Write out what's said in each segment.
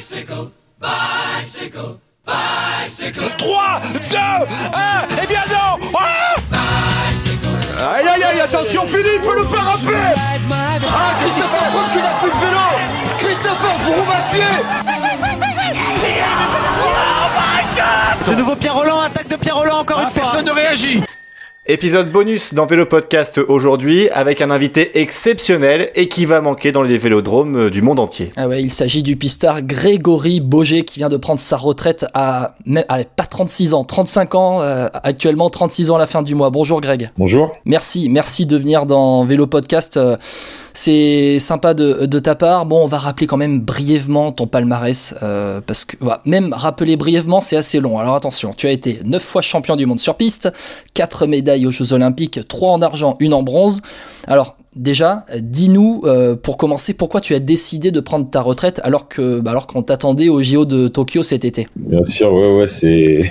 Bicycle, bicycle, bicycle. 3, 2, 1, et bien non. Ah Aïe aïe aïe, attention Philippe, le parapet. Ah, Christopher Froome qui n'a plus de vélo. Christopher Froome à pied De nouveau Pierre Roland, attaque de Pierre Roland encore une fois. Personne ne réagit Épisode bonus dans Vélo Podcast aujourd'hui avec un invité exceptionnel et qui va manquer dans les vélodromes du monde entier. Ah ouais, il s'agit du pistard Grégory Boger qui vient de prendre sa retraite à, à pas 36 ans, 35 ans euh, actuellement, 36 ans à la fin du mois. Bonjour Greg. Bonjour. Merci, merci de venir dans Vélo Podcast. Euh, c'est sympa de, de, ta part. Bon, on va rappeler quand même brièvement ton palmarès euh, parce que même rappeler brièvement, c'est assez long. Alors attention, tu as été 9 fois champion du monde sur piste, 4 médailles aux Jeux Olympiques, 3 en argent, 1 en bronze. Alors déjà, dis-nous euh, pour commencer pourquoi tu as décidé de prendre ta retraite alors que bah, alors qu'on t'attendait au JO de Tokyo cet été? Bien sûr, ouais, ouais, c'est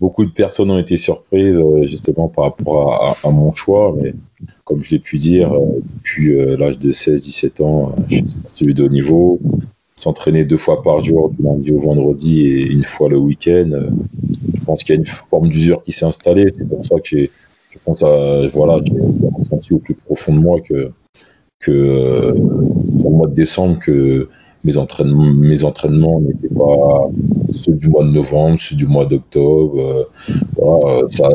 beaucoup de personnes ont été surprises euh, justement par rapport à, mon choix, mais comme je l'ai pu dire, euh, depuis euh, l'âge de 16-17 ans, je suis sportif de haut niveau, s'entraîner deux fois par jour, du lundi au vendredi et une fois le week-end. Je pense qu'il y a une forme d'usure qui s'est installée. C'est pour ça que j'ai, je pense à, voilà, j'ai ressenti au plus profond de moi que, que euh, au mois de décembre, que mes entraînements, mes entraînements n'étaient pas ceux du mois de novembre, ceux du mois d'octobre. Euh, ça,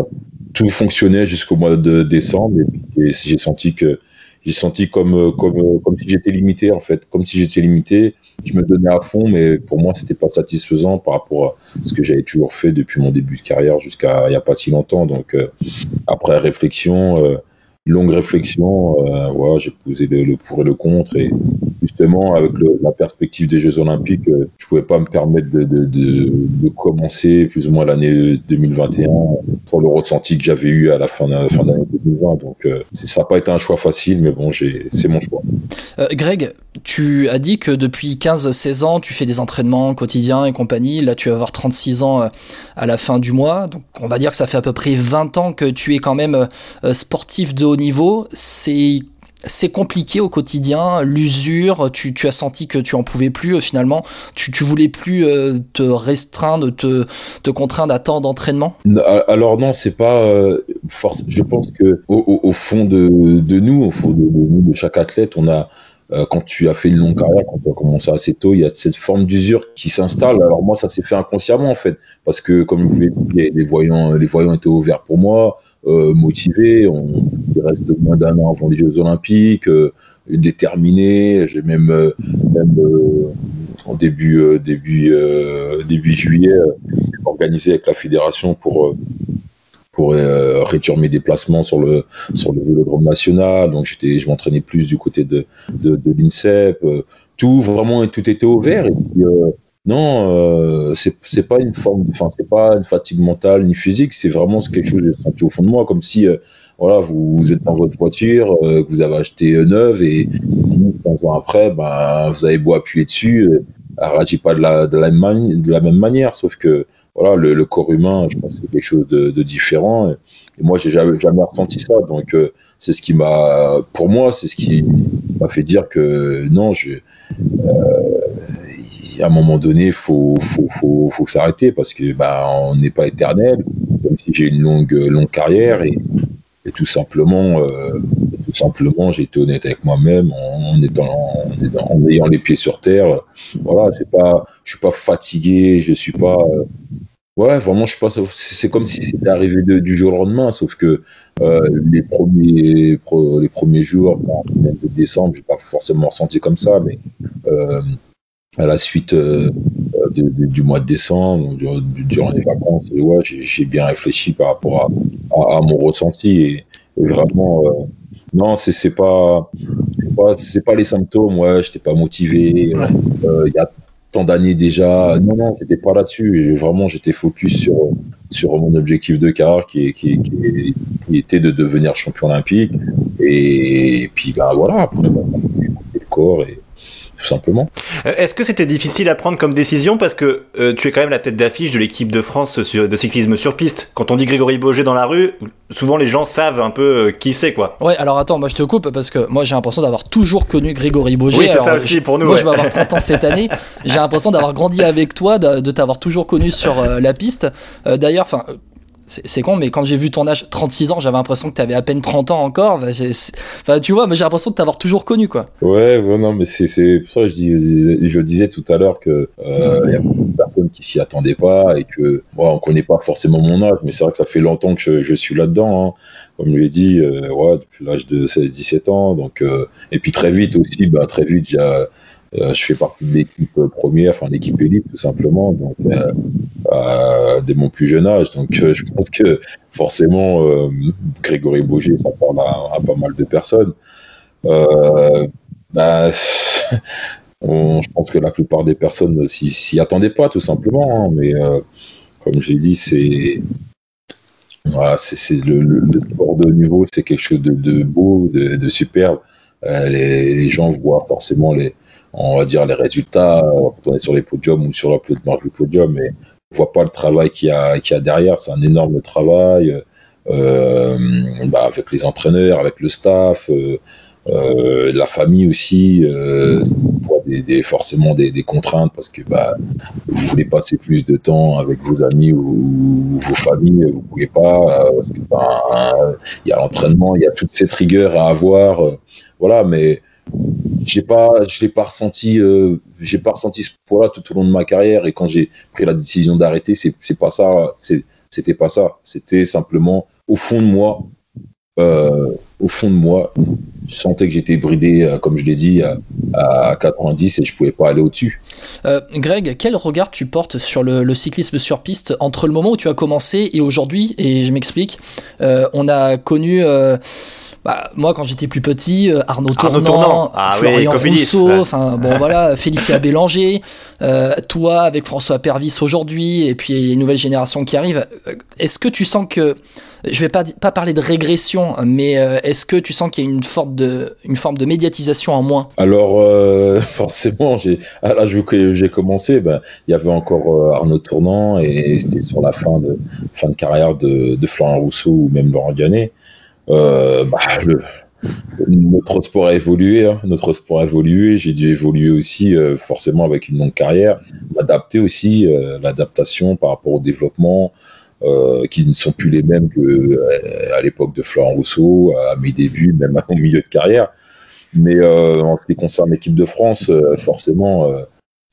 tout fonctionnait jusqu'au mois de décembre et, j'ai senti que j'ai senti comme comme comme si j'étais limité en fait, comme si j'étais limité. Je me donnais à fond, mais pour moi c'était pas satisfaisant par rapport à ce que j'avais toujours fait depuis mon début de carrière jusqu'à il y a pas si longtemps. Donc euh, après réflexion. Euh, longue réflexion, euh, j'ai posé le, pour et le contre et justement avec la perspective des Jeux Olympiques, euh, je pouvais pas me permettre de, de, de, commencer plus ou moins l'année 2021 pour le ressenti que j'avais eu à la fin d'année fin 2020. Donc euh, ça n'a pas été un choix facile, mais bon, c'est mon choix. Euh, Greg, tu as dit que depuis 15-16 ans, tu fais des entraînements quotidiens et compagnie. Là, tu vas avoir 36 ans à la fin du mois. Donc, on va dire que ça fait à peu près 20 ans que tu es quand même sportif de haut niveau. C'est c'est compliqué au quotidien, l'usure, tu, as senti que tu en pouvais plus finalement, tu, voulais plus euh, te restreindre, te, te contraindre à tant d'entraînement? Alors non, c'est pas euh, force. Je pense que au, fond de, nous, au fond de chaque athlète, on a euh, quand tu as fait une longue carrière, quand tu as commencé assez tôt, il y a cette forme d'usure qui s'installe. Alors moi, ça s'est fait inconsciemment en fait, parce que comme vous l'avez les, les voyants, les voyants étaient ouverts pour moi, euh, motivé. On, il reste moins d'un an avant les Jeux Olympiques, euh, déterminé. J'ai même, euh, même en début début début juillet organisé avec la fédération pour pour euh, réduire mes déplacements sur le sur le vélodrome national. Donc j'étais, je m'entraînais plus du côté de de, l'INSEP. Euh, tout vraiment, tout était ouvert. Et puis, euh, non, euh, c'est pas une forme, enfin c'est pas une fatigue mentale ni physique. C'est vraiment quelque chose que j'ai senti au fond de moi, comme si voilà, vous, êtes dans votre voiture, que vous avez acheté neuve et 10, 15 ans après, ben vous avez beau appuyer dessus, elle réagit pas de la de la, de la même manière, sauf que voilà, le, corps humain, je pense que c'est quelque chose de, différent. Et, moi, j'ai jamais, jamais ressenti ça. Donc, euh, c'est ce qui m'a, pour moi, c'est ce qui m'a fait dire que non, je, euh, à un moment donné, faut, faut, faut, faut s'arrêter parce que bah, on n'est pas éternel. Même si j'ai une longue, longue carrière et, tout simplement, euh, tout simplement, j'ai été honnête avec moi-même en, étant, en, ayant les pieds sur terre. Voilà, c'est pas, je suis pas fatigué, je suis pas. Ouais, vraiment, je pas. C'est comme si c'était arrivé de, du jour au lendemain, sauf que euh, les premiers, pro, les premiers jours, bon, de décembre, j'ai pas forcément ressenti comme ça, mais euh, à la suite euh, de, de, du mois de décembre, durant les vacances, ouais, j'ai bien réfléchi par rapport à, à, à mon ressenti et, et vraiment, non, c'est pas, c'est pas, c'est pas les symptômes. Ouais, j'étais pas motivé. Il y a tant d'années déjà. Non, non, j'étais pas là-dessus. Vraiment, j'étais focus sur sur mon objectif de carrière qui, qui, qui, qui, était de devenir champion olympique. Et, et puis, ben voilà, après, ben, le corps et tout simplement. Euh, Est-ce que c'était difficile à prendre comme décision parce que euh, tu es quand même la tête d'affiche de l'équipe de France sur- de cyclisme sur piste. Quand on dit Grégory Boger dans la rue, souvent les gens savent un peu euh, qui c'est quoi. Ouais, alors attends, moi je te coupe parce que moi j'ai l'impression d'avoir toujours connu Grégory Boger. Oui, c'est ça aussi je- pour nous, Moi ouais. je vais avoir 30 ans cette année. J'ai l'impression d'avoir grandi avec toi, de, de t'avoir toujours connu sur euh, la piste. Euh, D'ailleurs, enfin. C'est con, mais quand j'ai vu ton âge, 36 ans, j'avais l'impression que t'avais à peine 30 ans encore. Enfin, tu vois, mais j'ai l'impression de t'avoir toujours connu, quoi. Ouais, ouais, non, mais c'est pour ça que je, dis, je disais tout à l'heure que euh, il y a beaucoup de personnes qui s'y attendaient pas et que moi, on connaît pas forcément mon âge, mais c'est vrai que ça fait longtemps que je, suis là-dedans. hein. Comme je l'ai dit, euh, depuis l'âge de 16-17 ans. Donc, euh, et puis très vite aussi, bah, très vite, j'ai, je fais partie de l'équipe première, enfin l'équipe élite tout simplement. Euh, euh, dès mon plus jeune âge. Donc, euh, je pense que forcément, euh, Grégory Boger, ça parle à, pas mal de personnes. Euh, bah, je pense que la plupart des personnes s'y attendaient pas, tout simplement. hein, mais euh, comme je l'ai dit, c'est le, sport de haut niveau, c'est quelque chose de, beau, de superbe. Euh, les, gens voient forcément les, on va dire les résultats euh, quand on est sur les podiums ou sur la de marge du podium, mais on voit pas le travail qu'il y a, qu'il a derrière. C'est un énorme travail euh, bah, avec les entraîneurs, avec le staff. la famille aussi, euh, des, des- forcément des, contraintes parce que bah, vous voulez passer plus de temps avec vos amis ou, vos familles, vous pouvez pas. ben, il y a l'entraînement, il y a toute cette rigueur à avoir. Voilà, mais j'ai pas, je l'ai pas ressenti, euh, j'ai pas ressenti ce poids-là tout au long de ma carrière. Et quand j'ai pris la décision d'arrêter, c'est c'est pas ça, c'était pas ça. C'était simplement au fond de moi, euh, au fond de moi, je sentais que j'étais bridé, euh, comme je l'ai dit, à, à 90 et je pouvais pas aller au-dessus. Greg, quel regard tu portes sur le, cyclisme sur piste entre le moment où tu as commencé et aujourd'hui? Et je m'explique. On a connu. Bah, moi, quand j'étais plus petit, euh, Arnaud Arnaud Tournant. Ah Florian Rousseau, ouais. enfin bon voilà, Félicia Bélanger, euh, toi avec François Pervis aujourd'hui, et puis il y a une nouvelle génération qui arrive. Euh, Est-ce que tu sens que, je vais pas pas parler de régression, mais euh, est-ce que tu sens qu'il y a une forme de une forme de médiatisation en moins? Alors, euh, forcément, j'ai, à l'âge où j'ai commencé, ben, il y avait encore euh, Arnaud Tournant et c'était sur la fin de, fin de carrière de, de Florent Rousseau ou même Laurent Gannet. Euh, bah, notre sport a évolué, hein. notre sport a évolué. J'ai dû évoluer aussi, euh, forcément, avec une longue carrière, m'adapter aussi, euh, l'adaptation par rapport au développement, qui ne sont plus les mêmes que euh, à l'époque de Florent Rousseau, à mes débuts, même au milieu de carrière. Mais en ce qui concerne l'équipe de France, forcément,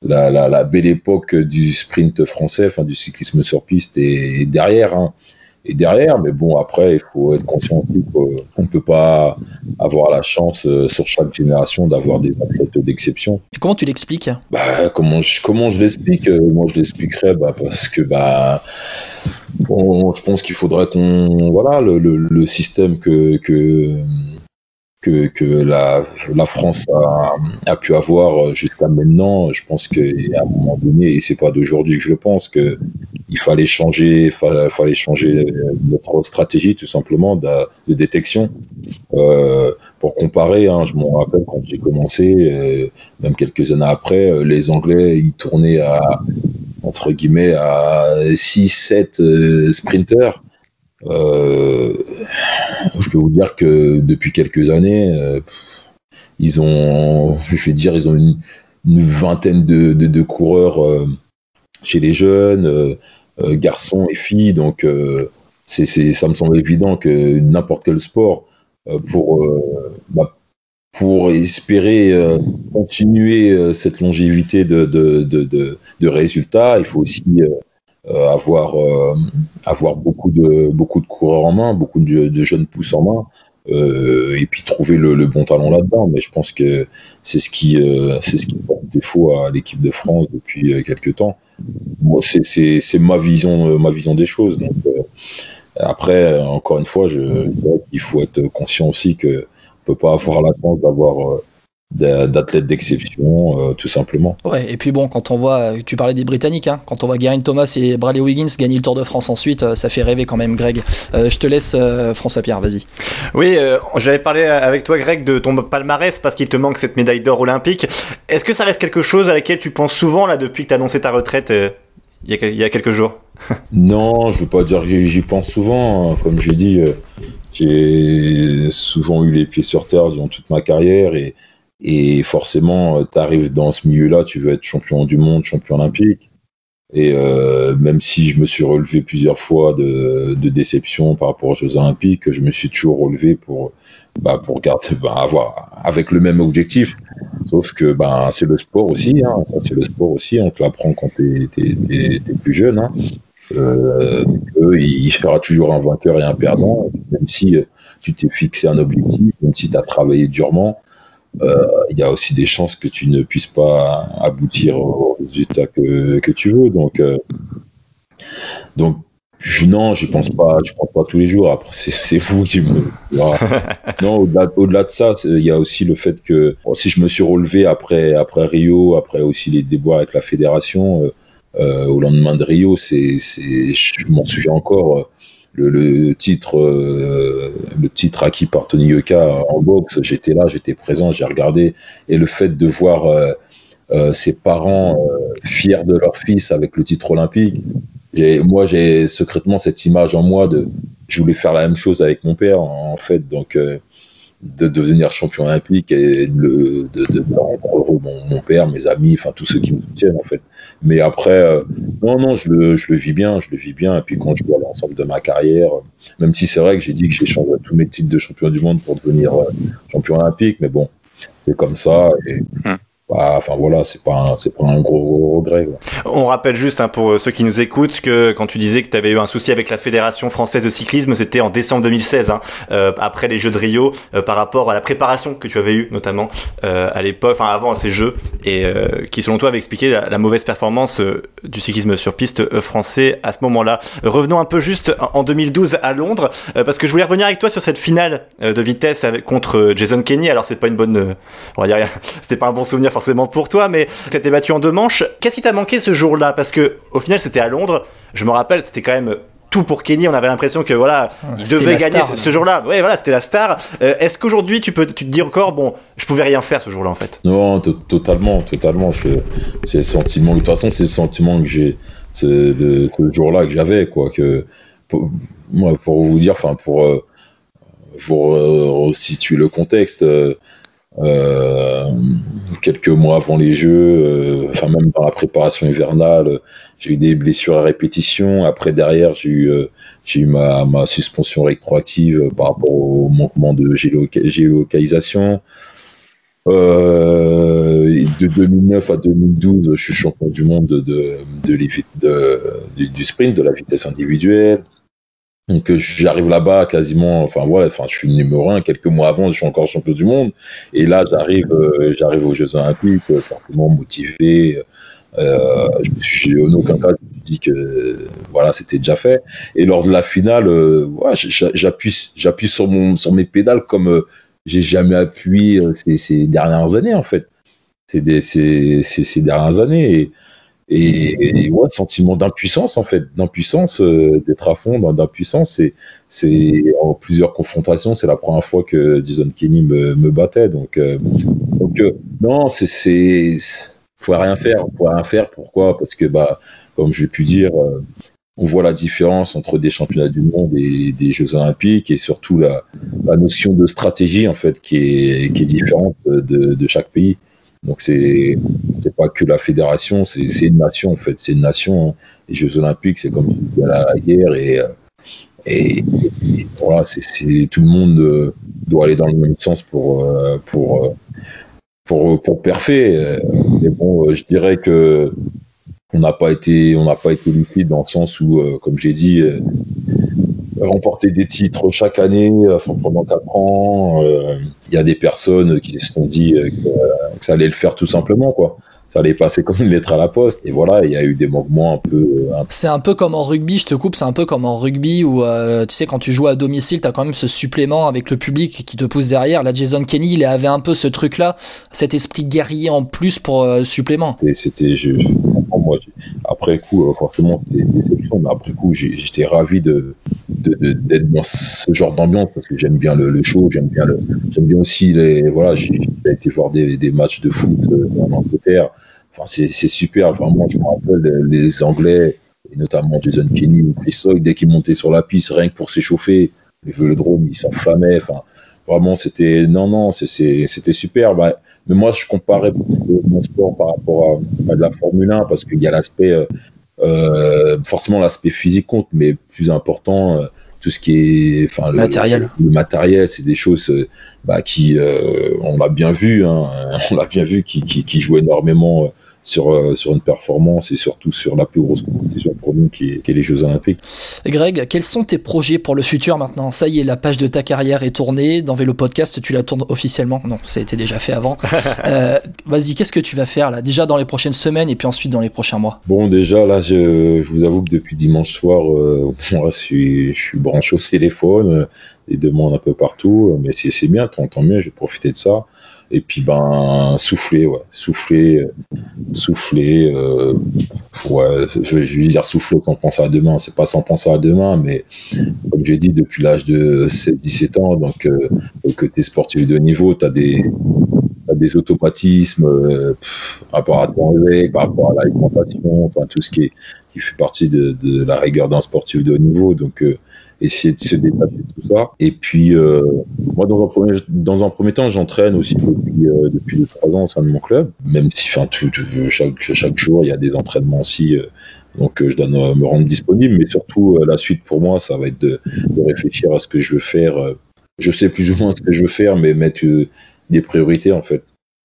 la, belle époque du sprint français, enfin du cyclisme sur piste est, est derrière. Hein, est derrière, mais bon, après, il faut être conscient aussi qu'on ne peut pas avoir la chance euh, sur chaque génération d'avoir des athlètes d'exception. Et comment tu l'expliques? Bah, comment je, comment je l'explique? Euh, Moi, je l'expliquerais bah, parce que bah, on- je pense qu'il faudrait qu'on. Voilà, le, le, le système que, que, que, la, France a, pu avoir jusqu'à maintenant, je pense qu'à un moment donné, et c'est pas d'aujourd'hui que je le pense, que il fallait changer, fa- fallait changer notre stratégie tout simplement de, détection. Euh, pour comparer, hein, je me rappelle quand j'ai commencé, euh, même quelques années après, euh, les Anglais, ils tournaient à, entre guillemets, à 6, 7 euh, sprinters. Euh, je peux vous dire que depuis quelques années, euh, ils ont, je vais dire, ils ont une, vingtaine de, coureurs euh, chez les jeunes, garçons et filles. Donc, ça me semble évident que n'importe quel sport, pour, bah, pour espérer continuer cette longévité de, résultats, il faut aussi avoir, euh, avoir beaucoup, de, beaucoup de coureurs en main, beaucoup de, jeunes pousses en main, euh, et puis trouver le, bon talent là-dedans. Mais je pense que c'est ce qui, euh, c'est porte défaut à l'équipe de France depuis euh, quelques temps. Moi, c'est, ma vision, euh, ma vision des choses. Donc, euh, après, euh, encore une fois, je, je faut être conscient aussi que on peut pas avoir la chance d'avoir euh, d'a- d'athlètes d'exception, euh, tout simplement. Ouais, et puis bon, quand on voit, tu parlais des Britanniques, hein, quand on voit Geraint Thomas et Bradley Wiggins gagner le Tour de France ensuite, euh, ça fait rêver quand même, Greg. Euh, je te laisse, euh, François Pierre, vas-y. Oui, euh, j'avais parlé avec toi, Greg, de ton palmarès parce qu'il te manque cette médaille d'or olympique. Est-ce que ça reste quelque chose à laquelle tu penses souvent là depuis que tu as annoncé ta retraite euh, il y, a, quel- il y a quelques jours? Non, je veux pas dire que j'y pense souvent. hein. Comme j'ai dit, euh, j'ai souvent eu les pieds sur terre durant toute ma carrière et, et forcément, tu arrives dans ce milieu-là, tu veux être champion du monde, champion olympique. Et euh, même si je me suis relevé plusieurs fois de, déception par rapport aux Jeux Olympiques, je me suis toujours relevé pour, bah, pour garder, bah, avoir avec le même objectif. Sauf que bah, c'est le sport aussi, hein. C'est le sport aussi, on te l'apprend quand tu es, plus jeune. Hein. Euh, il y aura toujours un vainqueur et un perdant, même si euh, tu t'es fixé un objectif, même si tu as travaillé durement, euh, il y a aussi des chances que tu ne puisses pas aboutir au résultat que, que tu veux. Donc, euh, donc je, non, je pense pas, je pense pas tous les jours. Après, c'est, vous qui me. Non, au-delà, au-delà de ça, il y a aussi le fait que bon, si je me suis relevé après, après Rio, après aussi les déboires avec la fédération, euh, euh, au lendemain de Rio, c'est, je m'en souviens encore. Le, le titre, euh, le titre acquis par Tony Yoka en boxe, j'étais là, j'étais présent, j'ai regardé, et le fait de voir euh, euh, ses parents fiers de leur fils avec le titre olympique, moi j'ai secrètement cette image en moi de, je voulais faire la même chose avec mon père en, en fait, donc de devenir champion olympique et le- de, de, de rendre heureux mon, mon père, mes amis, enfin tous ceux qui me soutiennent en fait. Mais après, euh, non, non, je le, je le vis bien, je le vis bien. Et puis quand je vois l'ensemble de ma carrière, euh, même si c'est vrai que j'ai dit que j'ai changé tous mes titres de champion du monde pour devenir euh, champion olympique, mais bon, c'est comme ça. Bah, enfin voilà, c'est pas, c'est pas un gros, gros regret. quoi. On rappelle juste hein, pour ceux qui nous écoutent que quand tu disais que tu avais eu un souci avec la Fédération française de cyclisme, c'était en décembre 2016, hein, euh, après les Jeux de Rio, euh, par rapport à la préparation que tu avais eue notamment euh, à l'époque, enfin avant ces Jeux, et euh, qui selon toi avait expliqué la, la mauvaise performance euh, du cyclisme sur piste euh, français à ce moment-là. Revenons un peu juste en en 2012 à Londres, euh, parce que je voulais revenir avec toi sur cette finale euh, de vitesse contre euh, Jason Kenny. Alors c'est pas une bonne, euh, on va dire, c'était pas un bon souvenir forcément pour toi, mais tu été battu en deux manches. Qu'est-ce qui t'a manqué ce jour-là? Parce que au final, c'était à Londres. Je me rappelle, c'était quand même tout pour Kenny. On avait l'impression que voilà, il devait gagner star, ce, ce jour-là. Ouais, voilà, c'était la star. Euh, Est-ce qu'aujourd'hui, tu peux, tu te dis encore, bon, je pouvais rien faire ce jour-là en fait? Non, to- totalement, totalement. C'est le sentiment. De toute façon, c'est le sentiment que j'ai. C'est le, ce jour-là que j'avais, quoi. Que pour, moi, pour vous dire, enfin, pour euh, pour euh, resituer le contexte. euh, quelques mois avant les Jeux, euh, enfin même dans la préparation hivernale, euh, j'ai eu des blessures à répétition. Après derrière, j'ai eu, euh, ma, suspension rétroactive euh, par rapport au manquement de géoloca- géolocalisation. Euh, de 2009 à 2012, je suis champion du monde de, du sprint, de la vitesse individuelle. Donc euh, j'arrive là-bas quasiment, enfin voilà, enfin je suis numéro un. Quelques mois avant, je suis encore champion du monde. Et là, j'arrive, euh, j'arrive aux Jeux Olympiques, euh, fortement motivé. Euh, suis, en aucun cas, dit que voilà, c'était déjà fait. Et lors de la finale, euh, j'appuie, j'appuie sur mon, sur mes pédales comme j'ai jamais appuyé ces, dernières années en fait. C'est ces, ces, ces dernières années. Et, et ouais, sentiment d'impuissance en fait, d'impuissance, euh, d'être à fond d'impuissance. C'est, c'est en plusieurs confrontations, c'est la première fois que Jason Kenny me, me battait. Donc, euh, euh, non, c'est, faut rien faire, faut rien faire. Pourquoi? Parce que bah, comme j'ai pu dire, on voit la différence entre des championnats du monde et des Jeux Olympiques, et surtout la, la notion de stratégie en fait qui est, qui est différente de, de chaque pays. Donc c'est c'est pas que la fédération, c'est une nation en fait, c'est une nation. hein. Les Jeux Olympiques, c'est comme la, guerre et euh, voilà, c'est tout le monde euh, doit aller dans le même sens pour euh, pour pour pour Mais bon, je dirais que on n'a pas été on n'a pas été lucide dans le sens où, comme j'ai dit. Euh, remporter des titres chaque année, enfin pendant quatre ans. euh, Il y a des personnes qui se sont dit euh, que, ça- que ça allait le faire tout simplement, quoi. ça allait passer comme une lettre à la poste. Et voilà, il y a eu des mouvements un peu. C'est un peu comme en rugby, je te coupe, c'est un peu comme en rugby où euh, tu sais quand tu joues à domicile, t'as quand même ce supplément avec le public qui te pousse derrière. Là, Jason Kenny, il avait un peu ce truc-là, cet esprit guerrier en plus pour euh, supplément. Et c'était, je, moi, après coup, euh, forcément, c'était une déception, mais après coup, j'étais ravi de, d'être dans ce genre d'ambiance parce que j'aime bien le, le show, j'aime bien le, j'aime bien aussi les, voilà, j'ai été voir des, des matchs de foot euh, en Angleterre. Enfin, c'est, super, vraiment, je me rappelle les, les Anglais, et notamment Jason Kenny ou Chris dès qu'ils montaient sur la piste, rien que pour s'échauffer, le vélodrome, ils s'enflammaient, enfin, vraiment, c'était, non, non, c'était super. Bah, mais moi, je comparais beaucoup mon sport par rapport à, à de la Formule 1 parce qu'il y a l'aspect, euh, euh, forcément l'aspect physique compte, mais plus important, euh, tout ce qui est, enfin, le Matériel. Le, le matériel, c'est des choses bah, qui, on l'a bien vu, hein, on l'a bien vu, qui, qui, qui jouent énormément sur, euh, sur une performance et surtout sur la plus grosse compétition pour nous qui est, qui est les Jeux Olympiques. Greg, quels sont tes projets pour le futur maintenant? Ça y est, la page de ta carrière est tournée. Dans Vélo Podcast, tu la tournes officiellement. Non, ça a été déjà fait avant. Euh, Vas-y, qu'est-ce que tu vas faire là? Déjà dans les prochaines semaines et puis ensuite dans les prochains mois. Bon, déjà, là, je, je vous avoue que depuis dimanche soir, euh, moi, je suis, je suis branché au téléphone, euh, des demandes un peu partout, mais c'est c'est bien, tant, tant mieux, je vais profiter de ça. Et puis, ben, souffler, ouais, souffler, euh, souffler, euh, je vais, dire souffler sans penser à demain, c'est pas sans penser à demain, mais comme j'ai dit, depuis l'âge de 16-17 ans, donc, euh, sportif de haut niveau, tu as des, automatismes euh, par rapport à ton réveil, par rapport à l'alimentation, enfin tout ce qui, est, qui fait partie de, la rigueur d'un sportif de haut niveau. Donc, essayer de se détacher de tout ça. Et puis, euh, moi, dans un premier, dans un premier temps, j'entraîne aussi depuis, euh, depuis deux, trois ans au sein de mon club, même si enfin, tout, chaque, chaque jour, il y a des entraînements aussi. euh, donc, euh, je dois me rendre disponible, mais surtout, la suite pour moi, ça va être de, de réfléchir à ce que je veux faire. je sais plus ou moins ce que je veux faire, mais mettre des priorités, en fait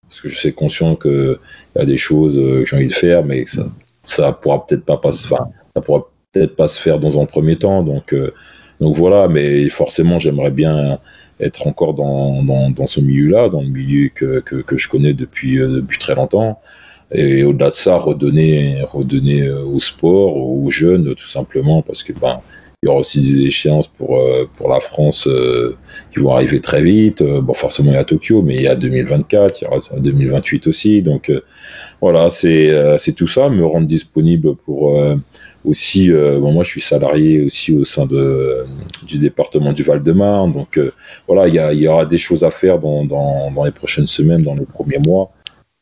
parce que je suis conscient que il y a des choses que j'ai envie de faire, mais ça, ça pourra peut-être pas, pas pourra peut-être pas se faire dans un premier temps. Donc, donc voilà, mais forcément, j'aimerais bien être encore dans, dans, ce milieu-là, dans le milieu que, que, je connais depuis, euh, depuis très longtemps. Et au-delà de ça, redonner, redonner euh, au sport, aux jeunes, tout simplement, parce que ben, il y aura aussi des échéances pour, euh, pour la France qui vont arriver très vite. Bon, forcément, il y a Tokyo, mais il y a 2024, il y aura 2028 aussi. Donc, voilà, c'est tout ça. Me rendre disponible pour aussi. euh, moi, je suis salarié aussi au sein de, du département du Val-de-Marne. Donc, euh, voilà, il y, aura des choses à faire dans, dans, les prochaines semaines, dans les premiers mois.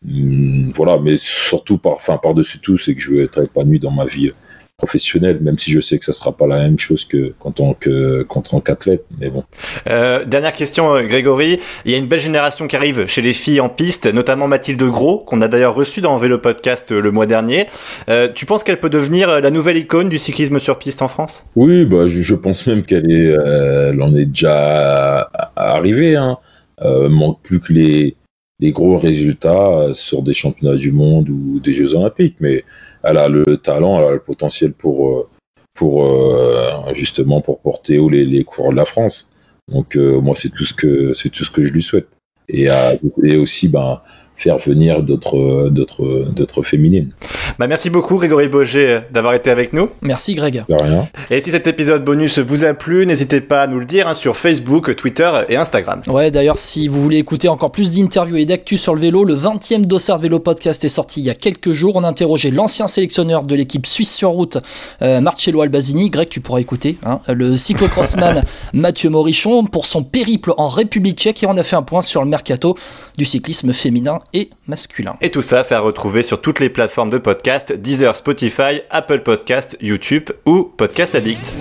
Hum, voilà, mais surtout, par, par-dessus tout, c'est que je veux être épanoui dans ma vie professionnelle, même si je sais que ça sera pas la même chose que qu'en tant que qu'en tant qu'athlète. Mais bon. Euh, dernière question, euh, Grégory. Il y a une belle génération qui arrive chez les filles en piste, notamment Mathilde Gros, qu'on a d'ailleurs reçue dans Vélo Podcast euh, le mois dernier. Euh, tu penses qu'elle peut devenir la nouvelle icône du cyclisme sur piste en France? Oui, bah, je, je pense même qu'elle est, euh, elle en est déjà arrivée. Hein. Manque plus que les, les gros résultats sur des championnats du monde ou des Jeux Olympiques, mais elle a le talent, elle a le potentiel pour, euh, pour euh, justement pour porter haut les, les coureurs de la France. Donc euh, moi, c'est tout ce que c'est tout ce que je lui souhaite. Et, et aussi, ben, faire venir d'autres d'autres d'autres féminines. Bah, merci beaucoup, Grégory Boger, d'avoir été avec nous. Merci Greg. De rien. Et si cet épisode bonus vous a plu, n'hésitez pas à nous le dire hein, sur Facebook, Twitter et Instagram. Ouais, d'ailleurs, si vous voulez écouter encore plus d'interviews et d'actu sur le vélo, le 20e Dossard Vélo Podcast est sorti il y a quelques jours. On a interrogé l'ancien sélectionneur de l'équipe suisse sur route, euh, Marcello Albazini. Greg, tu pourras écouter. hein, le cyclocrossman Mathieu Morichon pour son périple en République tchèque. Et on a fait un point sur le mercato du cyclisme féminin et masculin. Et tout ça, c'est à retrouver sur toutes les plateformes de podcast, Deezer, Spotify, Apple Podcast, YouTube ou Podcast Addict.